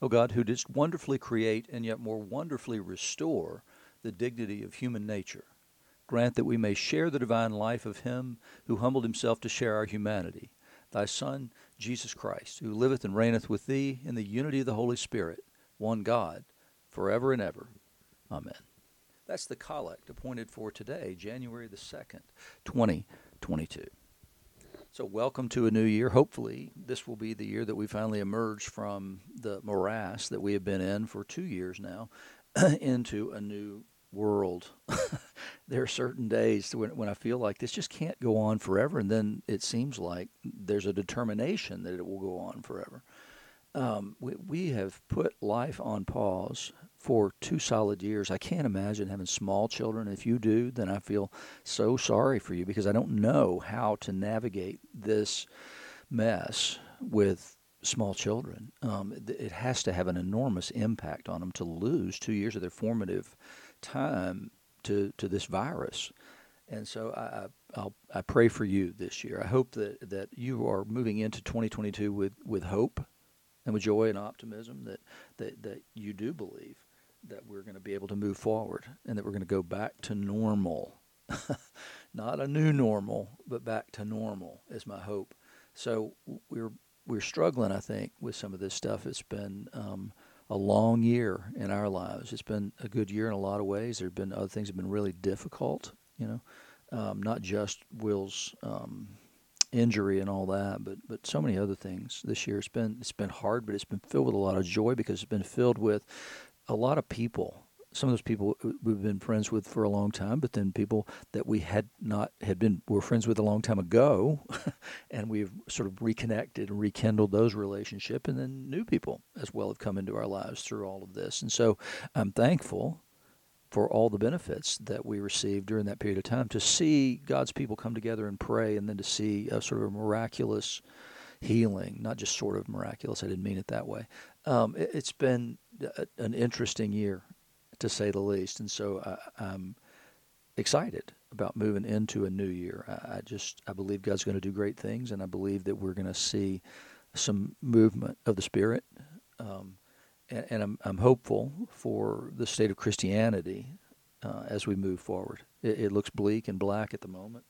O God, who didst wonderfully create and yet more wonderfully restore the dignity of human nature, grant that we may share the divine life of him who humbled himself to share our humanity, thy Son, Jesus Christ, who liveth and reigneth with thee in the unity of the Holy Spirit, one God, forever and ever. Amen. That's the collect appointed for today, January the 2nd, 2022. So, welcome to a new year. Hopefully, this will be the year that we finally emerge from the morass that we have been in for two years now into a new world. there are certain days when, when I feel like this just can't go on forever, and then it seems like there's a determination that it will go on forever. Um, we, we have put life on pause for two solid years. I can't imagine having small children. If you do, then I feel so sorry for you because I don't know how to navigate this mess with small children. Um, it has to have an enormous impact on them to lose two years of their formative time to, to this virus. And so I, I'll, I pray for you this year. I hope that, that you are moving into 2022 with, with hope and with joy and optimism that, that, that you do believe that we're going to be able to move forward and that we're going to go back to normal. Not a new normal, but back to normal is my hope. So we're we're struggling, I think, with some of this stuff. It's been um, a long year in our lives. It's been a good year in a lot of ways. There have been other things have been really difficult, you know, um, not just Will's um, injury and all that, but but so many other things this year. It's been it's been hard, but it's been filled with a lot of joy because it's been filled with a lot of people some of those people we've been friends with for a long time, but then people that we had not had been were friends with a long time ago, and we've sort of reconnected and rekindled those relationships, and then new people as well have come into our lives through all of this, and so I'm thankful for all the benefits that we received during that period of time to see God's people come together and pray, and then to see a sort of a miraculous healing, not just sort of miraculous. I didn't mean it that way. Um, it, has been an interesting year, to say the least. And so I, I'm excited about moving into a new year. I, I just I believe God's going to do great things, and I believe that we're going to see some movement of the Spirit. Um, and, and I'm, I'm hopeful for the state of Christianity uh, as we move forward. It, it, looks bleak and black at the moment.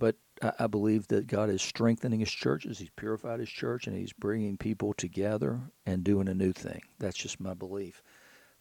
But I, I, believe that God is strengthening His churches. He's purified His church, and He's bringing people together and doing a new thing. That's just my belief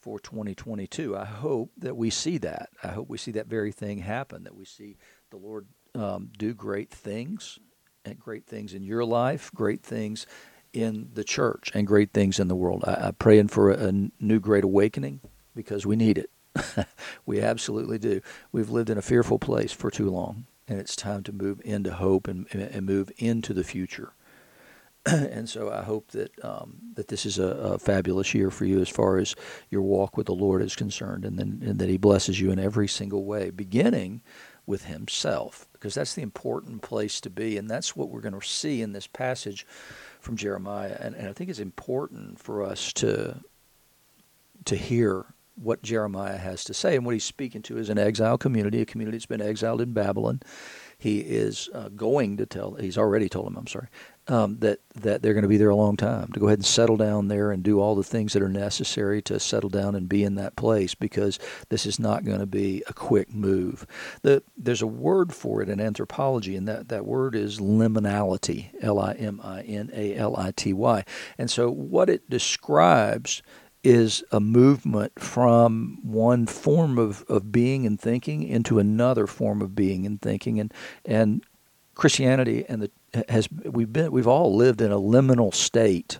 for 2022. I hope that we see that. I hope we see that very thing happen. That we see the Lord um, do great things, and great things in your life, great things in the church, and great things in the world. I, I'm praying for a, a new great awakening because we need it. we absolutely do. We've lived in a fearful place for too long and it's time to move into hope and, and move into the future. and so I hope that um, that this is a, a, fabulous year for you as far as your walk with the Lord is concerned, and then and that He blesses you in every single way, beginning with Himself, because that's the important place to be, and that's what we're going to see in this passage from Jeremiah. And, and I think it's important for us to to hear what Jeremiah has to say. And what he's speaking to is an exile community, a community that's been exiled in Babylon. He is uh, going to tell, he's already told them, I'm sorry, um, that, that they're going to be there a long time, to go ahead and settle down there and do all the things that are necessary to settle down and be in that place because this is not going to be a quick move. The, there's a word for it in anthropology, and that, that word is liminality, L I M I N A L I T Y. And so what it describes is a movement from one form of, of being and thinking into another form of being and thinking and and Christianity and the has we've been we've all lived in a liminal state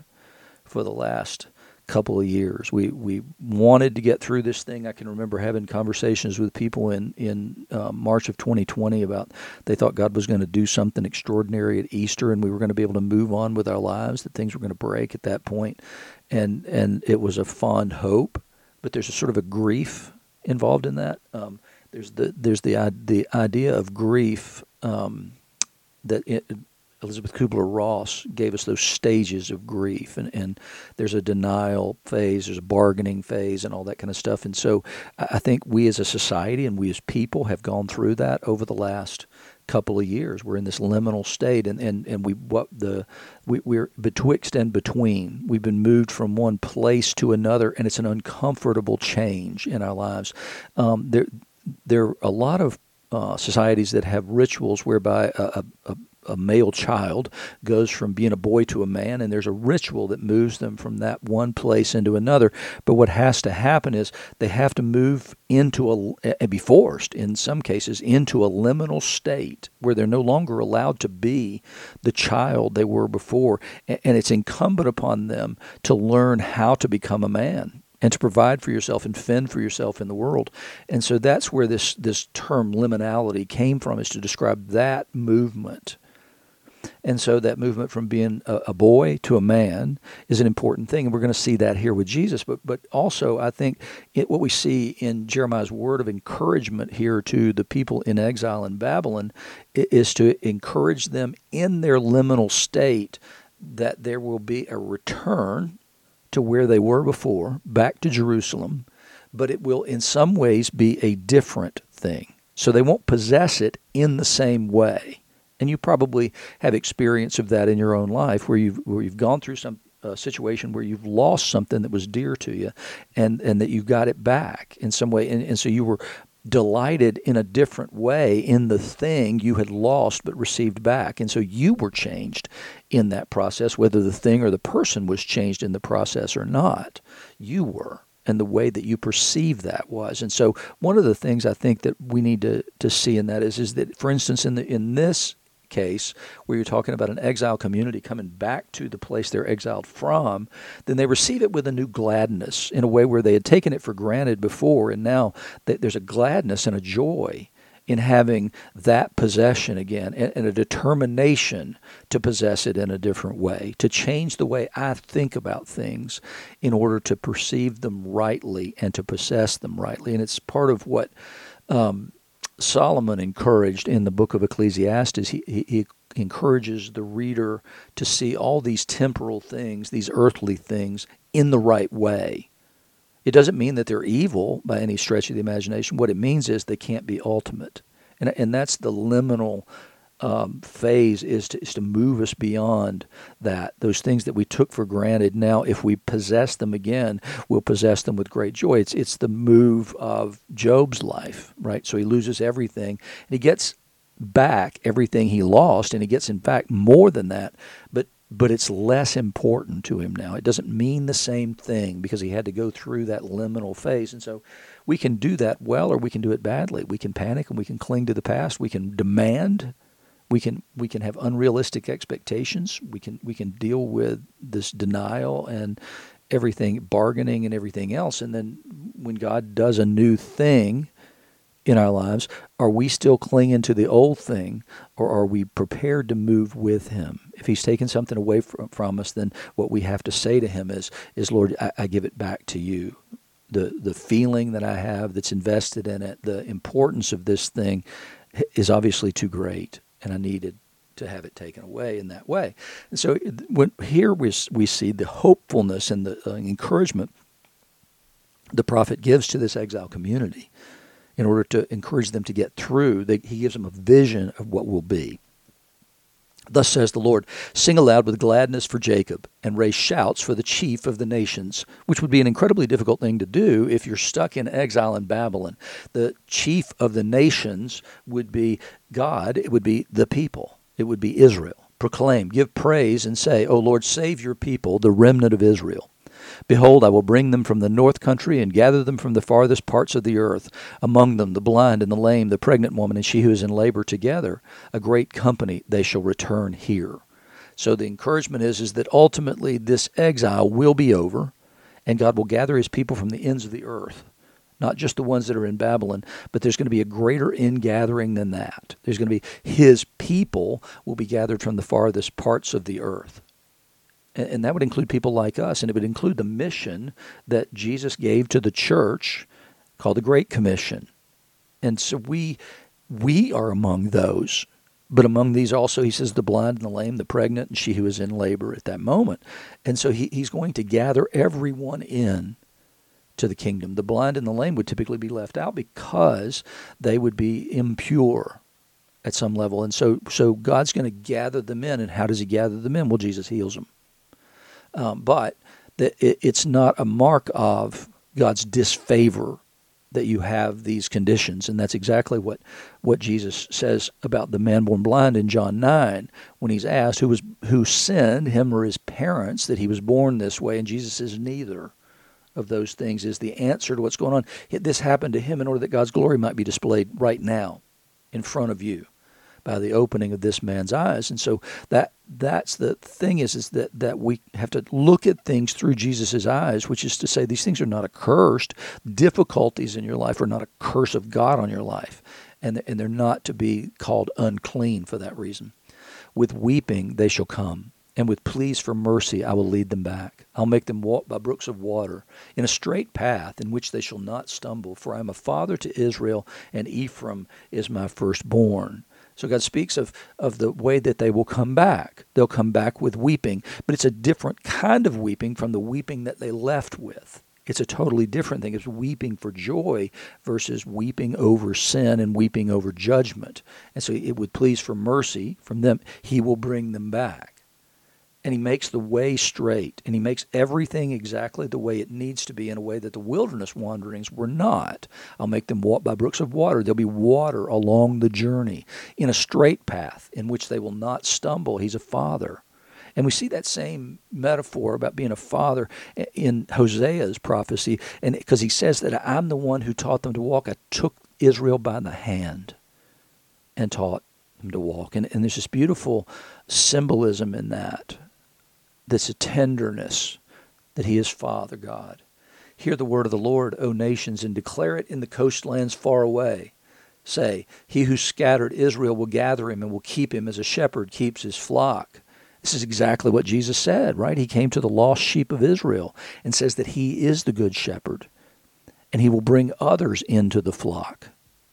for the last couple of years. We we wanted to get through this thing. I can remember having conversations with people in in uh, March of 2020 about they thought God was going to do something extraordinary at Easter, and we were going to be able to move on with our lives. That things were going to break at that point, and and it was a fond hope. But there's a sort of a grief involved in that. Um, there's the there's the the idea of grief um, that it, Elisabeth Kubler Ross gave us those stages of grief, and, and there's a denial phase, there's a bargaining phase, and all that kind of stuff. And so I think we as a society and we as people have gone through that over the last couple of years. We're in this liminal state, and, and, and we what the we, we're betwixt and between. We've been moved from one place to another, and it's an uncomfortable change in our lives. Um, there there are a lot of uh, societies that have rituals whereby a, a, a male child goes from being a boy to a man, and there's a ritual that moves them from that one place into another. But what has to happen is they have to move into a, and be forced, in some cases, into a liminal state where they're no longer allowed to be the child they were before. And it's incumbent upon them to learn how to become a man and to provide for yourself and fend for yourself in the world. And so that's where this this term liminality came from is to describe that movement and so that movement from being a, a, boy to a man is an important thing. And we're going to see that here with Jesus. But, but also, I think it, what we see in Jeremiah's word of encouragement here to the people in exile in Babylon is to encourage them in their liminal state that there will be a return to where they were before, back to Jerusalem, but it will in some ways be a different thing. So they won't possess it in the same way and you probably have experience of that in your own life where you've where you've gone through some uh, situation where you've lost something that was dear to you and and that you got it back in some way. And, and so you were delighted in a different way in the thing you had lost but received back. And so you were changed in that process whether the thing or the person was changed in the process or not. You were and the way that you perceive that was. And so one of the things I think that we need to, to see in that is is that for instance in the in this case where you're talking about an exile community coming back to the place they're exiled from, then they receive it with a new gladness in a way where they had taken it for granted before, and now there's a gladness and a joy in having that possession again and, a determination to possess it in a different way, to change the way I think about things in order to perceive them rightly and to possess them rightly. And it's part of what um, Solomon encouraged in the book of Ecclesiastes, he, he, he, encourages the reader to see all these temporal things, these earthly things, in the right way. It doesn't mean that they're evil by any stretch of the imagination. What it means is they can't be ultimate. And, and that's the liminal um, phase is to, is to move us beyond that. Those things that we took for granted, now if we possess them again, we'll possess them with great joy. It's, it's the move of Job's life, right? So he loses everything and he gets back everything he lost, and he gets, in fact, more than that. But but it's less important to him now. It doesn't mean the same thing because he had to go through that liminal phase. And so we can do that well or we can do it badly. We can panic and we can cling to the past. We can demand we can we can have unrealistic expectations. We can we can deal with this denial and everything bargaining and everything else. And then when God does a new thing in our lives, are we still clinging to the old thing or are we prepared to move with him? If he's taken something away from, from us, then what we have to say to him is, is Lord, I, I give it back to you. The, the feeling that I have that's invested in it, the importance of this thing is obviously too great and I needed to have it taken away in that way. And so when, here we, we see the hopefulness and the uh, encouragement the prophet gives to this exile community in order to encourage them to get through. They, he gives them a vision of what will be. Thus says the Lord Sing aloud with gladness for Jacob, and raise shouts for the chief of the nations, which would be an incredibly difficult thing to do if you're stuck in exile in Babylon. The chief of the nations would be God, it would be the people, it would be Israel. Proclaim, give praise, and say, O Lord, save your people, the remnant of Israel. Behold, I will bring them from the north country and gather them from the farthest parts of the earth, among them the blind and the lame, the pregnant woman, and she who is in labor together. A great company they shall return here. So the encouragement is, is that ultimately this exile will be over, and God will gather his people from the ends of the earth. Not just the ones that are in Babylon, but there's going to be a greater ingathering than that. There's going to be his people will be gathered from the farthest parts of the earth and that would include people like us, and it would include the mission that Jesus gave to the church called the Great Commission. And so we we are among those. But among these also, he says, the blind and the lame, the pregnant, and she who is in labor at that moment. And so he, he's going to gather everyone in to the kingdom. The blind and the lame would typically be left out because they would be impure at some level. And so, so God's going to gather them in. And how does He gather them in? Well, Jesus heals them. Um, but it, it's not a mark of God's disfavor that you have these conditions. And that's exactly what, what Jesus says about the man born blind in John 9 when he's asked who, was, who sinned, him or his parents, that he was born this way. And Jesus says, neither of those things is the answer to what's going on. This happened to him in order that God's glory might be displayed right now in front of you by the opening of this man's eyes. And so that that's the thing is is that that we have to look at things through Jesus' eyes, which is to say these things are not accursed. Difficulties in your life are not a curse of God on your life. And, and they're not to be called unclean for that reason. With weeping they shall come, and with pleas for mercy I will lead them back. I'll make them walk by brooks of water, in a straight path in which they shall not stumble. For I am a father to Israel, and Ephraim is my firstborn. So God speaks of, of the way that they will come back. They'll come back with weeping, but it's a different kind of weeping from the weeping that they left with. It's a totally different thing. It's weeping for joy versus weeping over sin and weeping over judgment. And so it would please for mercy from them. He will bring them back and he makes the way straight and he makes everything exactly the way it needs to be in a way that the wilderness wanderings were not. I'll make them walk by brooks of water. There'll be water along the journey in a straight path in which they will not stumble. He's a father. And we see that same metaphor about being a father in hosea's prophecy and because he says that i'm the one who taught them to walk. I took israel by the hand and taught them to walk. And, and there's this beautiful symbolism in that this tenderness that he is Father God. Hear the word of the Lord, O nations, and declare it in the coastlands far away. Say, He who scattered Israel will gather him and will keep him as a shepherd keeps his flock. This is exactly what Jesus said, right? He came to the lost sheep of Israel and says that He is the good shepherd and He will bring others into the flock.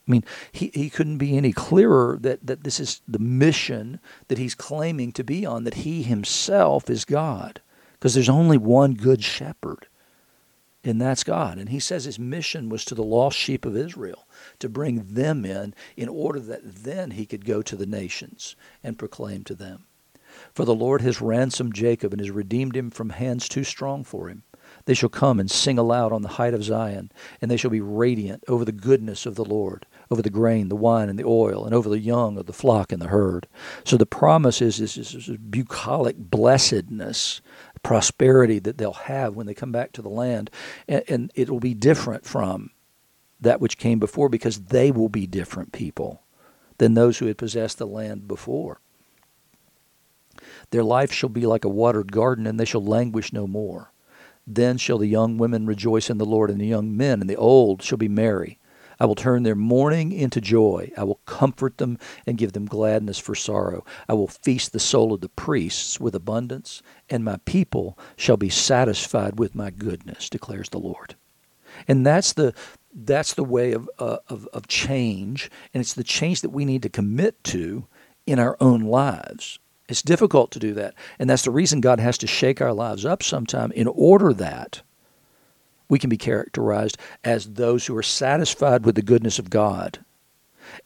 I mean, he, he couldn't be any clearer that, that this is the mission that he's claiming to be on, that he himself is God. Because there's only one good shepherd, and that's God. And he says his mission was to the lost sheep of Israel, to bring them in, in order that then he could go to the nations and proclaim to them. For the Lord has ransomed Jacob and has redeemed him from hands too strong for him. They shall come and sing aloud on the height of Zion, and they shall be radiant over the goodness of the Lord over the grain, the wine, and the oil, and over the young of the flock and the herd. So the promise is this, this bucolic blessedness, prosperity that they'll have when they come back to the land, and, and it will be different from that which came before because they will be different people than those who had possessed the land before. Their life shall be like a watered garden, and they shall languish no more. Then shall the young women rejoice in the Lord, and the young men and the old shall be merry. I will turn their mourning into joy. I will comfort them and give them gladness for sorrow. I will feast the soul of the priests with abundance, and my people shall be satisfied with my goodness, declares the Lord. And that's the that's the way of, uh, of, of change, and it's the change that we need to commit to in our own lives. It's difficult to do that, and that's the reason God has to shake our lives up sometime in order that we can be characterized as those who are satisfied with the goodness of God.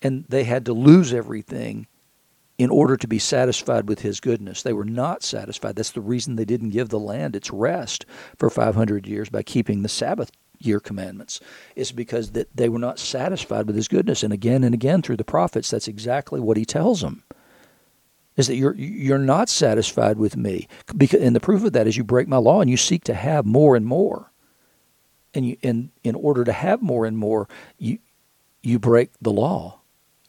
And they had to lose everything in order to be satisfied with his goodness. They were not satisfied. That's the reason they didn't give the land its rest for 500 years by keeping the Sabbath year commandments. It's because that they were not satisfied with his goodness. And again and again through the prophets, that's exactly what he tells them. Is that you're you're not satisfied with me, because, and the proof of that is you break my law and you seek to have more and more and you and in order to have more and more you you break the law.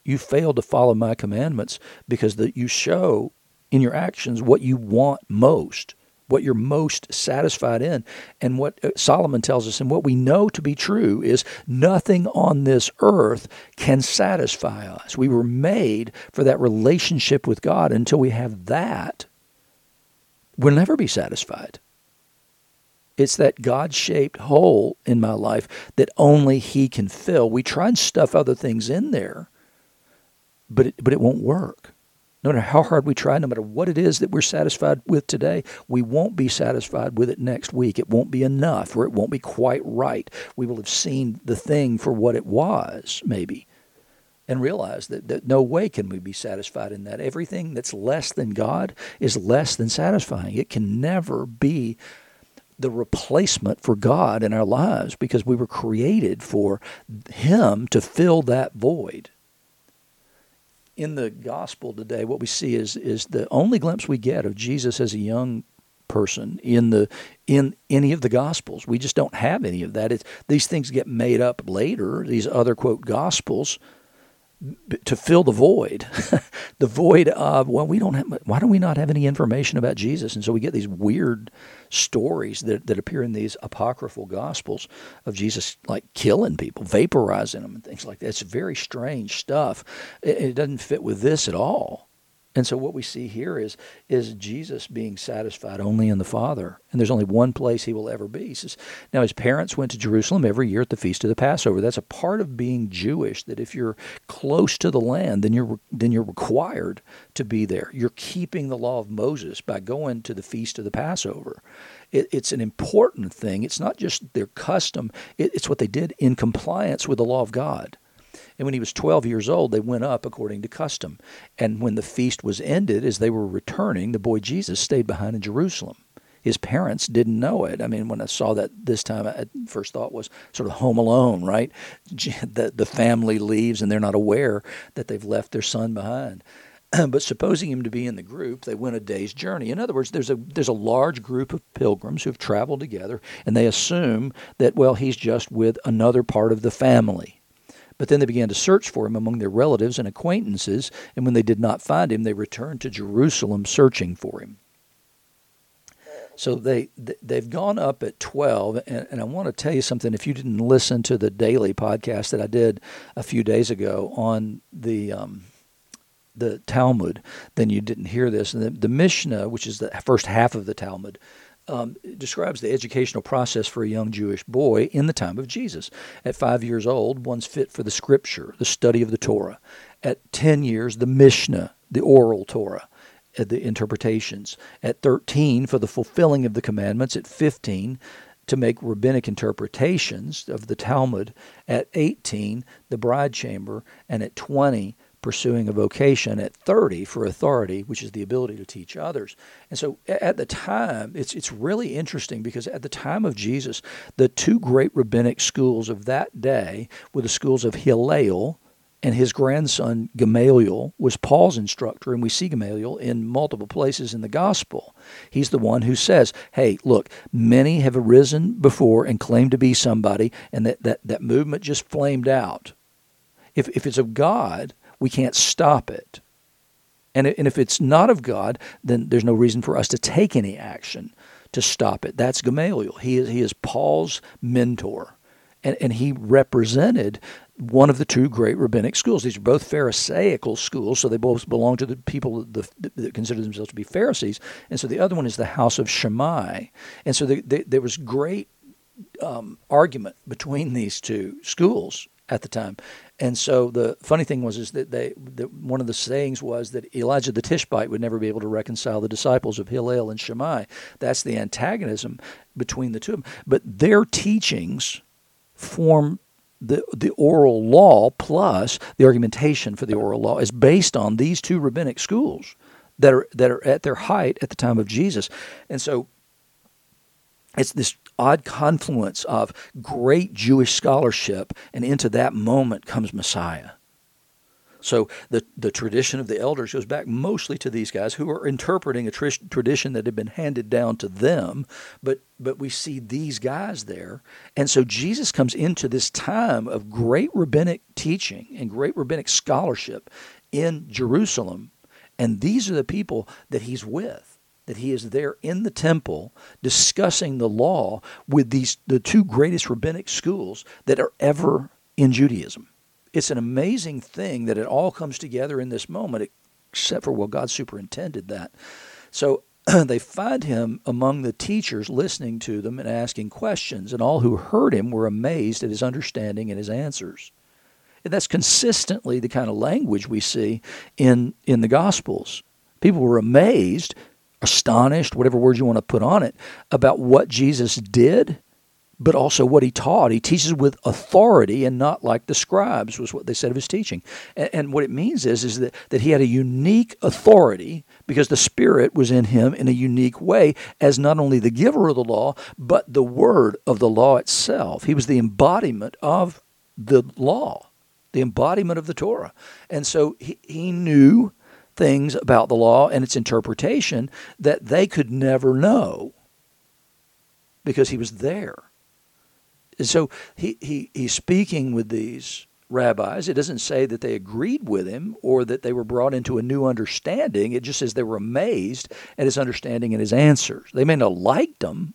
You fail to follow my commandments because that you show in your actions what you want most what you're most satisfied in. And what uh, Solomon tells us and what we know to be true is nothing on this earth can satisfy us. We were made for that relationship with God. Until we have that we'll never be satisfied it's that God shaped hole in my life that only He can fill. We try and stuff other things in there, but it, but it won't work. No matter how hard we try, no matter what it is that we're satisfied with today, we won't be satisfied with it next week. It won't be enough, or it won't be quite right. We will have seen the thing for what it was, maybe. and realize that, that no way can we be satisfied in that. Everything that's less than God is less than satisfying. It can never be the replacement for God in our lives because we were created for Him to fill that void. In the gospel today, what we see is is the only glimpse we get of Jesus as a young person in the in any of the gospels. We just don't have any of that. It's, these things get made up later. These other quote gospels to fill the void, the void of well, we don't have. Why do we not have any information about Jesus? And so we get these weird stories that that appear in these apocryphal gospels of Jesus like killing people, vaporizing them, and things like that. It's very strange stuff. It, it doesn't fit with this at all. And so what we see here is is Jesus being satisfied only in the Father, and there's only one place he will ever be. He says, now his parents went to Jerusalem every year at the feast of the Passover. That's a part of being Jewish. That if you're close to the land, then you're then you're required to be there. You're keeping the law of Moses by going to the feast of the Passover. It, it's an important thing. It's not just their custom. It, it's what they did in compliance with the law of God. And when he was 12 years old, they went up according to custom. And when the feast was ended, as they were returning, the boy Jesus stayed behind in Jerusalem. His parents didn't know it. I mean, when I saw that this time, I first thought was sort of home alone, right? The, the family leaves and they're not aware that they've left their son behind. but supposing him to be in the group, they went a day's journey. In other words, there's a there's a large group of pilgrims who've traveled together, and they assume that well, he's just with another part of the family. But then they began to search for him among their relatives and acquaintances, and when they did not find him, they returned to Jerusalem searching for him. So they they've gone up at twelve, and, and I want to tell you something. If you didn't listen to the daily podcast that I did a few days ago on the um, the Talmud, then you didn't hear this. And the, the Mishnah, which is the first half of the Talmud, um, describes the educational process for a young Jewish boy in the time of Jesus. At five years old, one's fit for the scripture, the study of the Torah. At 10 years, the Mishnah, the oral Torah, uh, the interpretations. At 13, for the fulfilling of the commandments. At 15, to make rabbinic interpretations of the Talmud. At 18, the bride chamber. And at 20, pursuing a vocation at 30 for authority, which is the ability to teach others. And so at the time, it's, it's really interesting because at the time of Jesus, the two great rabbinic schools of that day were the schools of Hillel, and his grandson Gamaliel was Paul's instructor, and we see Gamaliel in multiple places in the gospel. He's the one who says, Hey, look, many have arisen before and claimed to be somebody, and that, that, that movement just flamed out. If, if it's of God, we can't stop it. And, and if it's not of God, then there's no reason for us to take any action to stop it. That's Gamaliel. He is, he is Paul's mentor. And, and he represented one of the two great rabbinic schools. These are both Pharisaical schools, so they both belong to the people that, that consider themselves to be Pharisees. And so the other one is the house of Shammai. And so the, the, there was great um, argument between these two schools at the time. And so the funny thing was is that they that one of the sayings was that Elijah the Tishbite would never be able to reconcile the disciples of Hillel and Shammai. That's the antagonism between the two of them. But their teachings form the the oral law plus the argumentation for the oral law is based on these two rabbinic schools that are that are at their height at the time of Jesus. And so it's this odd confluence of great Jewish scholarship, and into that moment comes Messiah. So the, the tradition of the elders goes back mostly to these guys who are interpreting a tr- tradition that had been handed down to them, but but we see these guys there, and so Jesus comes into this time of great rabbinic teaching and great rabbinic scholarship in Jerusalem, and these are the people that he's with that he is there in the temple discussing the law with these the two greatest rabbinic schools that are ever in Judaism. It's an amazing thing that it all comes together in this moment, except for well, God superintended that. So they find him among the teachers listening to them and asking questions, and all who heard him were amazed at his understanding and his answers. And that's consistently the kind of language we see in, in the Gospels. People were amazed astonished, whatever word you want to put on it, about what Jesus did, but also what he taught. He teaches with authority and not like the scribes, was what they said of his teaching. And, and, what it means is, is that, that he had a unique authority because the Spirit was in him in a unique way as not only the giver of the law, but the word of the law itself. He was the embodiment of the law, the embodiment of the Torah. And so he, he knew things about the law and its interpretation that they could never know because he was there. And so he, he, he's speaking with these rabbis. It doesn't say that they agreed with him or that they were brought into a new understanding. It just says they were amazed at his understanding and his answers. They may not have liked him,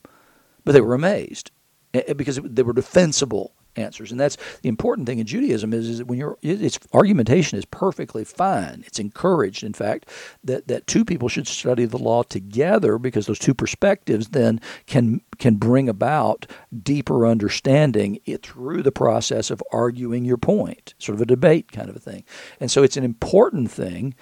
but they were amazed eh, eh, because they were defensible answers. And that's the important thing in Judaism is, is that when your its argumentation is perfectly fine. It's encouraged, in fact, that, that two people should study the law together because those two perspectives then can can bring about deeper understanding through the process of arguing your point, sort of a debate kind of a thing. And so it's an important thing,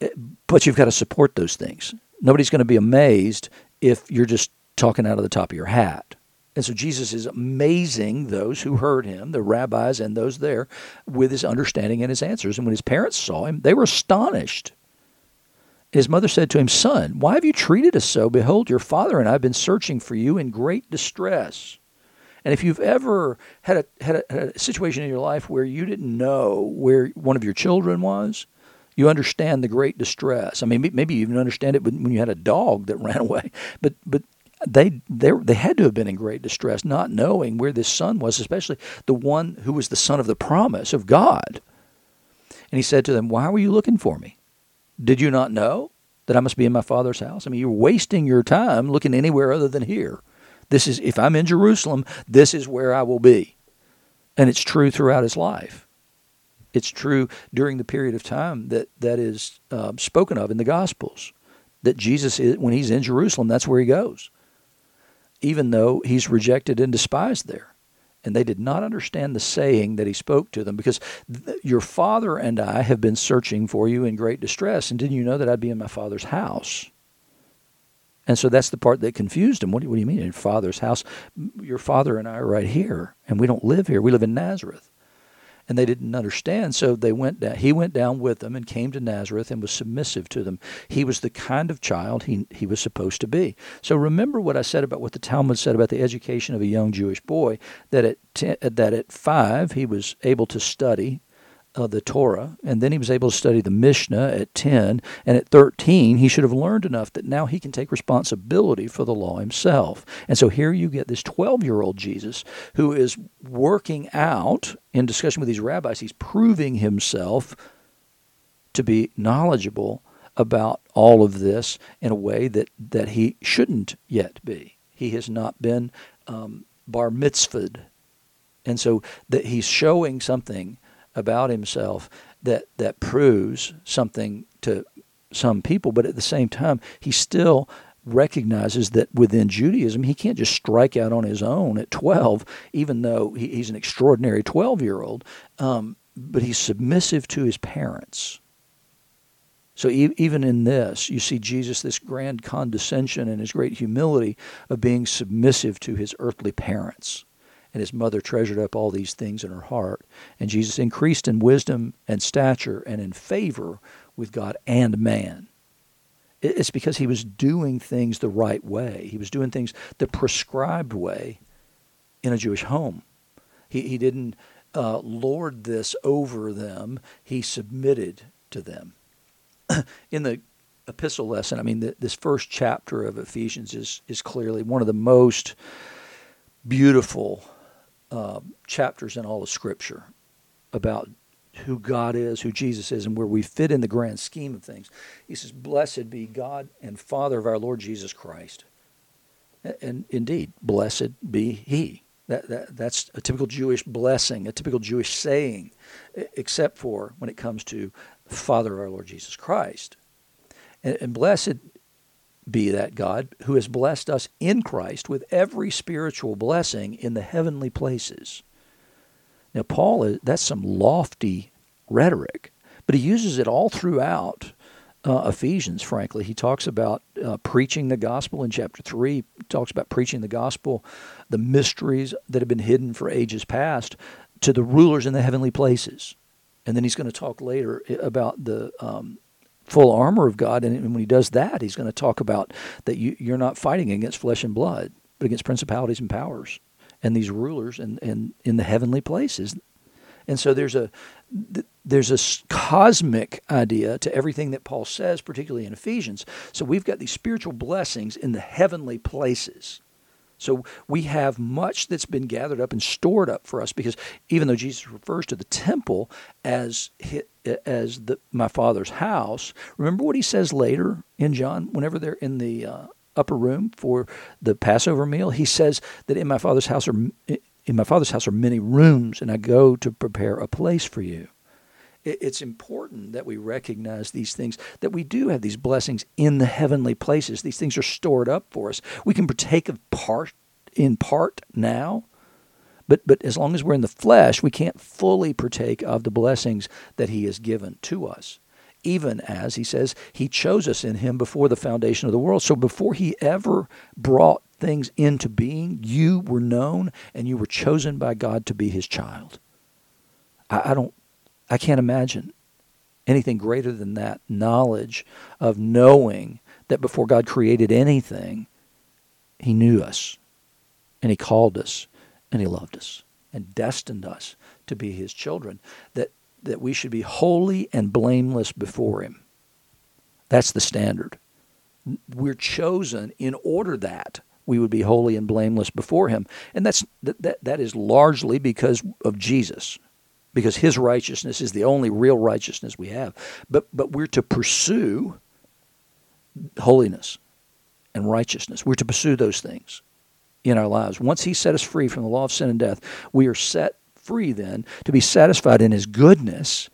eh, but you've got to support those things. Nobody's going to be amazed if you're just talking out of the top of your hat. And so Jesus is amazing those who heard him, the rabbis and those there, with his understanding and his answers. And when his parents saw him, they were astonished. His mother said to him, Son, why have you treated us so? Behold, your father and I have been searching for you in great distress. And if you've ever had a, had a, had a situation in your life where you didn't know where one of your children was, you understand the great distress. I mean, maybe you even understand it when you had a dog that ran away. But but they they they had to have been in great distress, not knowing where this son was, especially the one who was the son of the promise of God. And he said to them, "Why were you looking for me? Did you not know that I must be in my father's house? I mean, you're wasting your time looking anywhere other than here. This is if I'm in Jerusalem, this is where I will be." And it's true throughout his life. It's true during the period of time that that is uh, spoken of in the Gospels. That Jesus, is, when he's in Jerusalem, that's where he goes even though he's rejected and despised there. And they did not understand the saying that he spoke to them because th- your father and I have been searching for you in great distress. And didn't you know that I'd be in my father's house? And so that's the part that confused him. What do, what do you mean, in father's house? Your father and I are right here, and we don't live here. We live in Nazareth and they didn't understand. So they went down. He went down with them and came to Nazareth and was submissive to them. He was the kind of child he he was supposed to be. So remember what I said about what the Talmud said about the education of a young Jewish boy. That at ten, that at five he was able to study uh, the Torah, and then he was able to study the Mishnah at 10. And at 13, he should have learned enough that now he can take responsibility for the law himself. And so here you get this 12 year old Jesus who is working out in discussion with these rabbis, he's proving himself to be knowledgeable about all of this in a way that, that he shouldn't yet be. He has not been um, bar mitzvahed. And so that he's showing something about himself that that proves something to some people, but at the same time, he still recognizes that within Judaism, he can't just strike out on his own at 12, even though he, he's an extraordinary 12 year old, um, but he's submissive to his parents. So e- even in this, you see Jesus, this grand condescension and his great humility of being submissive to his earthly parents and his mother treasured up all these things in her heart. And Jesus increased in wisdom and stature and in favor with God and man. It's because he was doing things the right way. He was doing things the prescribed way in a Jewish home. He, he didn't uh, lord this over them, he submitted to them. in the epistle lesson, I mean, the, this first chapter of Ephesians is, is clearly one of the most beautiful uh, chapters in all of Scripture about who God is, who Jesus is, and where we fit in the grand scheme of things. He says, Blessed be God and Father of our Lord Jesus Christ. And indeed, blessed be He. That, that, that's a typical Jewish blessing, a typical Jewish saying, except for when it comes to Father of our Lord Jesus Christ. And, and blessed be that God who has blessed us in Christ with every spiritual blessing in the heavenly places. Now, Paul, that's some lofty rhetoric, but he uses it all throughout uh, Ephesians, frankly. He talks about uh, preaching the gospel in chapter 3. He talks about preaching the gospel, the mysteries that have been hidden for ages past, to the rulers in the heavenly places. And then he's going to talk later about the um, full armor of God. And when he does that, he's going to talk about that you, you're not fighting against flesh and blood, but against principalities and powers and these rulers and, and in the heavenly places. And so there's a there's a cosmic idea to everything that Paul says, particularly in Ephesians. So we've got these spiritual blessings in the heavenly places. So we have much that's been gathered up and stored up for us because even though Jesus refers to the temple as as the, my Father's house, remember what he says later in John whenever they're in the uh, upper room for the Passover meal. He says that in my Father's house are in my Father's house are many rooms, and I go to prepare a place for you. It's important that we recognize these things, that we do have these blessings in the heavenly places. These things are stored up for us. We can partake of part in part now, but, but as long as we're in the flesh, we can't fully partake of the blessings that He has given to us. Even as He says, He chose us in Him before the foundation of the world. So before He ever brought things into being, you were known and you were chosen by God to be his child. I, I don't I can't imagine anything greater than that knowledge of knowing that before God created anything, he knew us and he called us and he loved us and destined us to be his children that that we should be holy and blameless before him that's the standard we're chosen in order that we would be holy and blameless before him. And that's that, that, that is largely because of Jesus. Because his righteousness is the only real righteousness we have. But but we're to pursue holiness and righteousness. We're to pursue those things in our lives. Once he set us free from the law of sin and death, we are set free then to be satisfied in his goodness.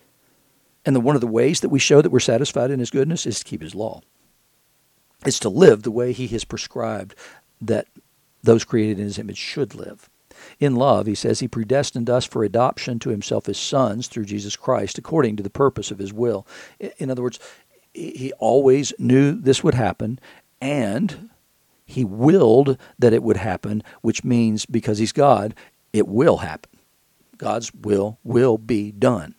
And the, one of the ways that we show that we're satisfied in his goodness is to keep his law. It's to live the way he has prescribed that those created in his image should live. In love, he says, he predestined us for adoption to himself as sons through Jesus Christ, according to the purpose of his will. In other words, he always knew this would happen, and he willed that it would happen, which means because he's God, it will happen. God's will will be done.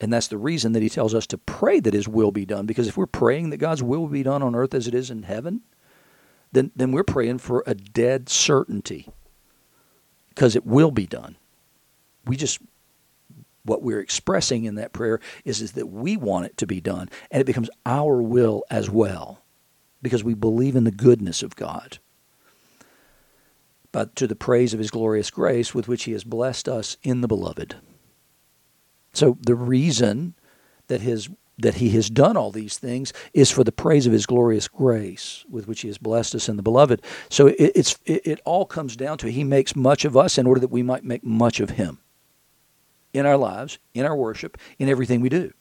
And that's the reason that he tells us to pray that his will be done, because if we're praying that God's will be done on earth as it is in heaven, then, then we're praying for a dead certainty because it will be done. We just, what we're expressing in that prayer is, is that we want it to be done, and it becomes our will as well because we believe in the goodness of God. But to the praise of his glorious grace with which he has blessed us in the beloved. So the reason that his that he has done all these things is for the praise of his glorious grace with which he has blessed us in the beloved. So it, it's it, it all comes down to he makes much of us in order that we might make much of him in our lives, in our worship, in everything we do.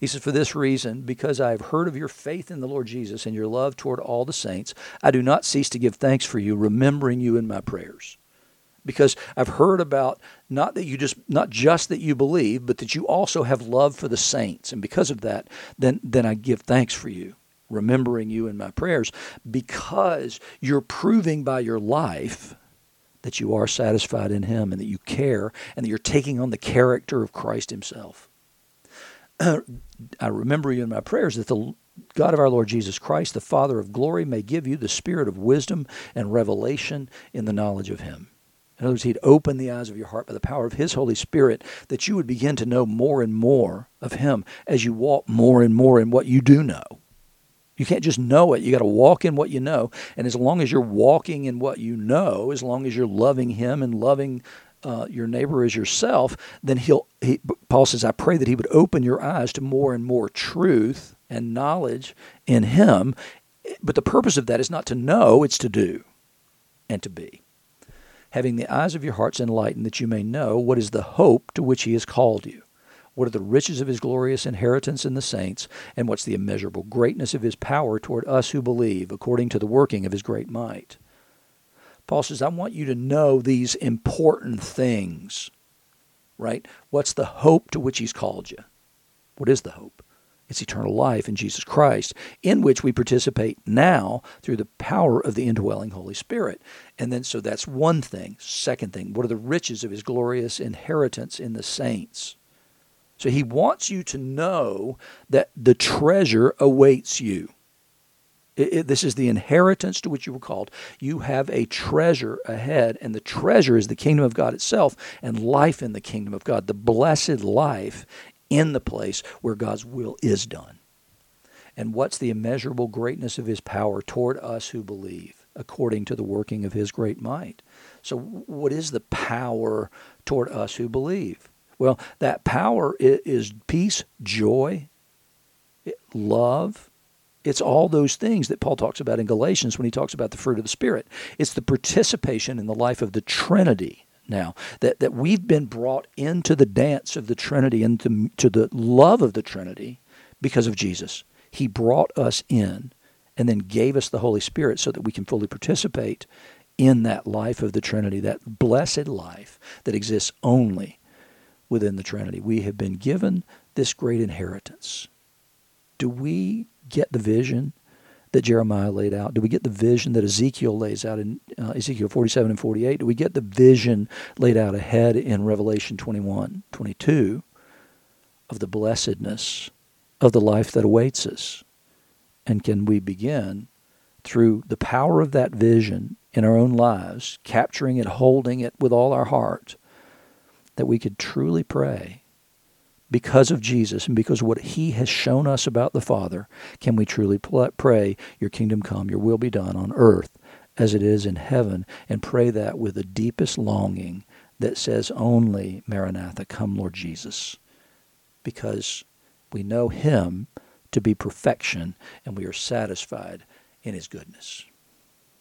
He says, For this reason, because I have heard of your faith in the Lord Jesus and your love toward all the saints, I do not cease to give thanks for you, remembering you in my prayers because I've heard about not that you just not just that you believe, but that you also have love for the saints, and because of that, then then I give thanks for you, remembering you in my prayers, because you're proving by your life that you are satisfied in Him and that you care and that you're taking on the character of Christ Himself. I remember you in my prayers that the God of our Lord Jesus Christ, the Father of glory, may give you the spirit of wisdom and revelation in the knowledge of Him in other words, He'd open the eyes of your heart by the power of His Holy Spirit that you would begin to know more and more of Him as you walk more and more in what you do know. You can't just know it. You got to walk in what you know. And as long as you're walking in what you know, as long as you're loving Him and loving uh, your neighbor as yourself, then He'll. He, Paul says, "I pray that He would open your eyes to more and more truth and knowledge in Him." But the purpose of that is not to know; it's to do and to be having the eyes of your hearts enlightened, that you may know what is the hope to which he has called you. What are the riches of his glorious inheritance in the saints, and what's the immeasurable greatness of his power toward us who believe, according to the working of his great might? Paul says, I want you to know these important things, right? What's the hope to which he's called you? What is the hope? It's eternal life in Jesus Christ, in which we participate now through the power of the indwelling Holy Spirit. And then, so that's one thing. Second thing, what are the riches of his glorious inheritance in the saints? So he wants you to know that the treasure awaits you. It, it, this is the inheritance to which you were called. You have a treasure ahead, and the treasure is the kingdom of God itself and life in the kingdom of God, the blessed life in the place where God's will is done. And what's the immeasurable greatness of his power toward us who believe, according to the working of his great might? So, what is the power toward us who believe? Well, that power is peace, joy, love, it's all those things that Paul talks about in Galatians when he talks about the fruit of the Spirit. It's the participation in the life of the Trinity now that, that we've been brought into the dance of the Trinity and to, to the love of the Trinity because of Jesus. He brought us in and then gave us the Holy Spirit so that we can fully participate in that life of the Trinity, that blessed life that exists only within the Trinity. We have been given this great inheritance. Do we get the vision that Jeremiah laid out? Do we get the vision that Ezekiel lays out in uh, Ezekiel 47 and 48? Do we get the vision laid out ahead in Revelation 21, 22 of the blessedness of the life that awaits us? And can we begin through the power of that vision in our own lives, capturing it, holding it with all our heart, that we could truly pray because of Jesus and because what he has shown us about the Father, can we truly pray, Your kingdom come, Your will be done on earth as it is in heaven, and pray that with the deepest longing that says only, Maranatha, come, Lord Jesus, because we know Him to be perfection and we are satisfied in His goodness.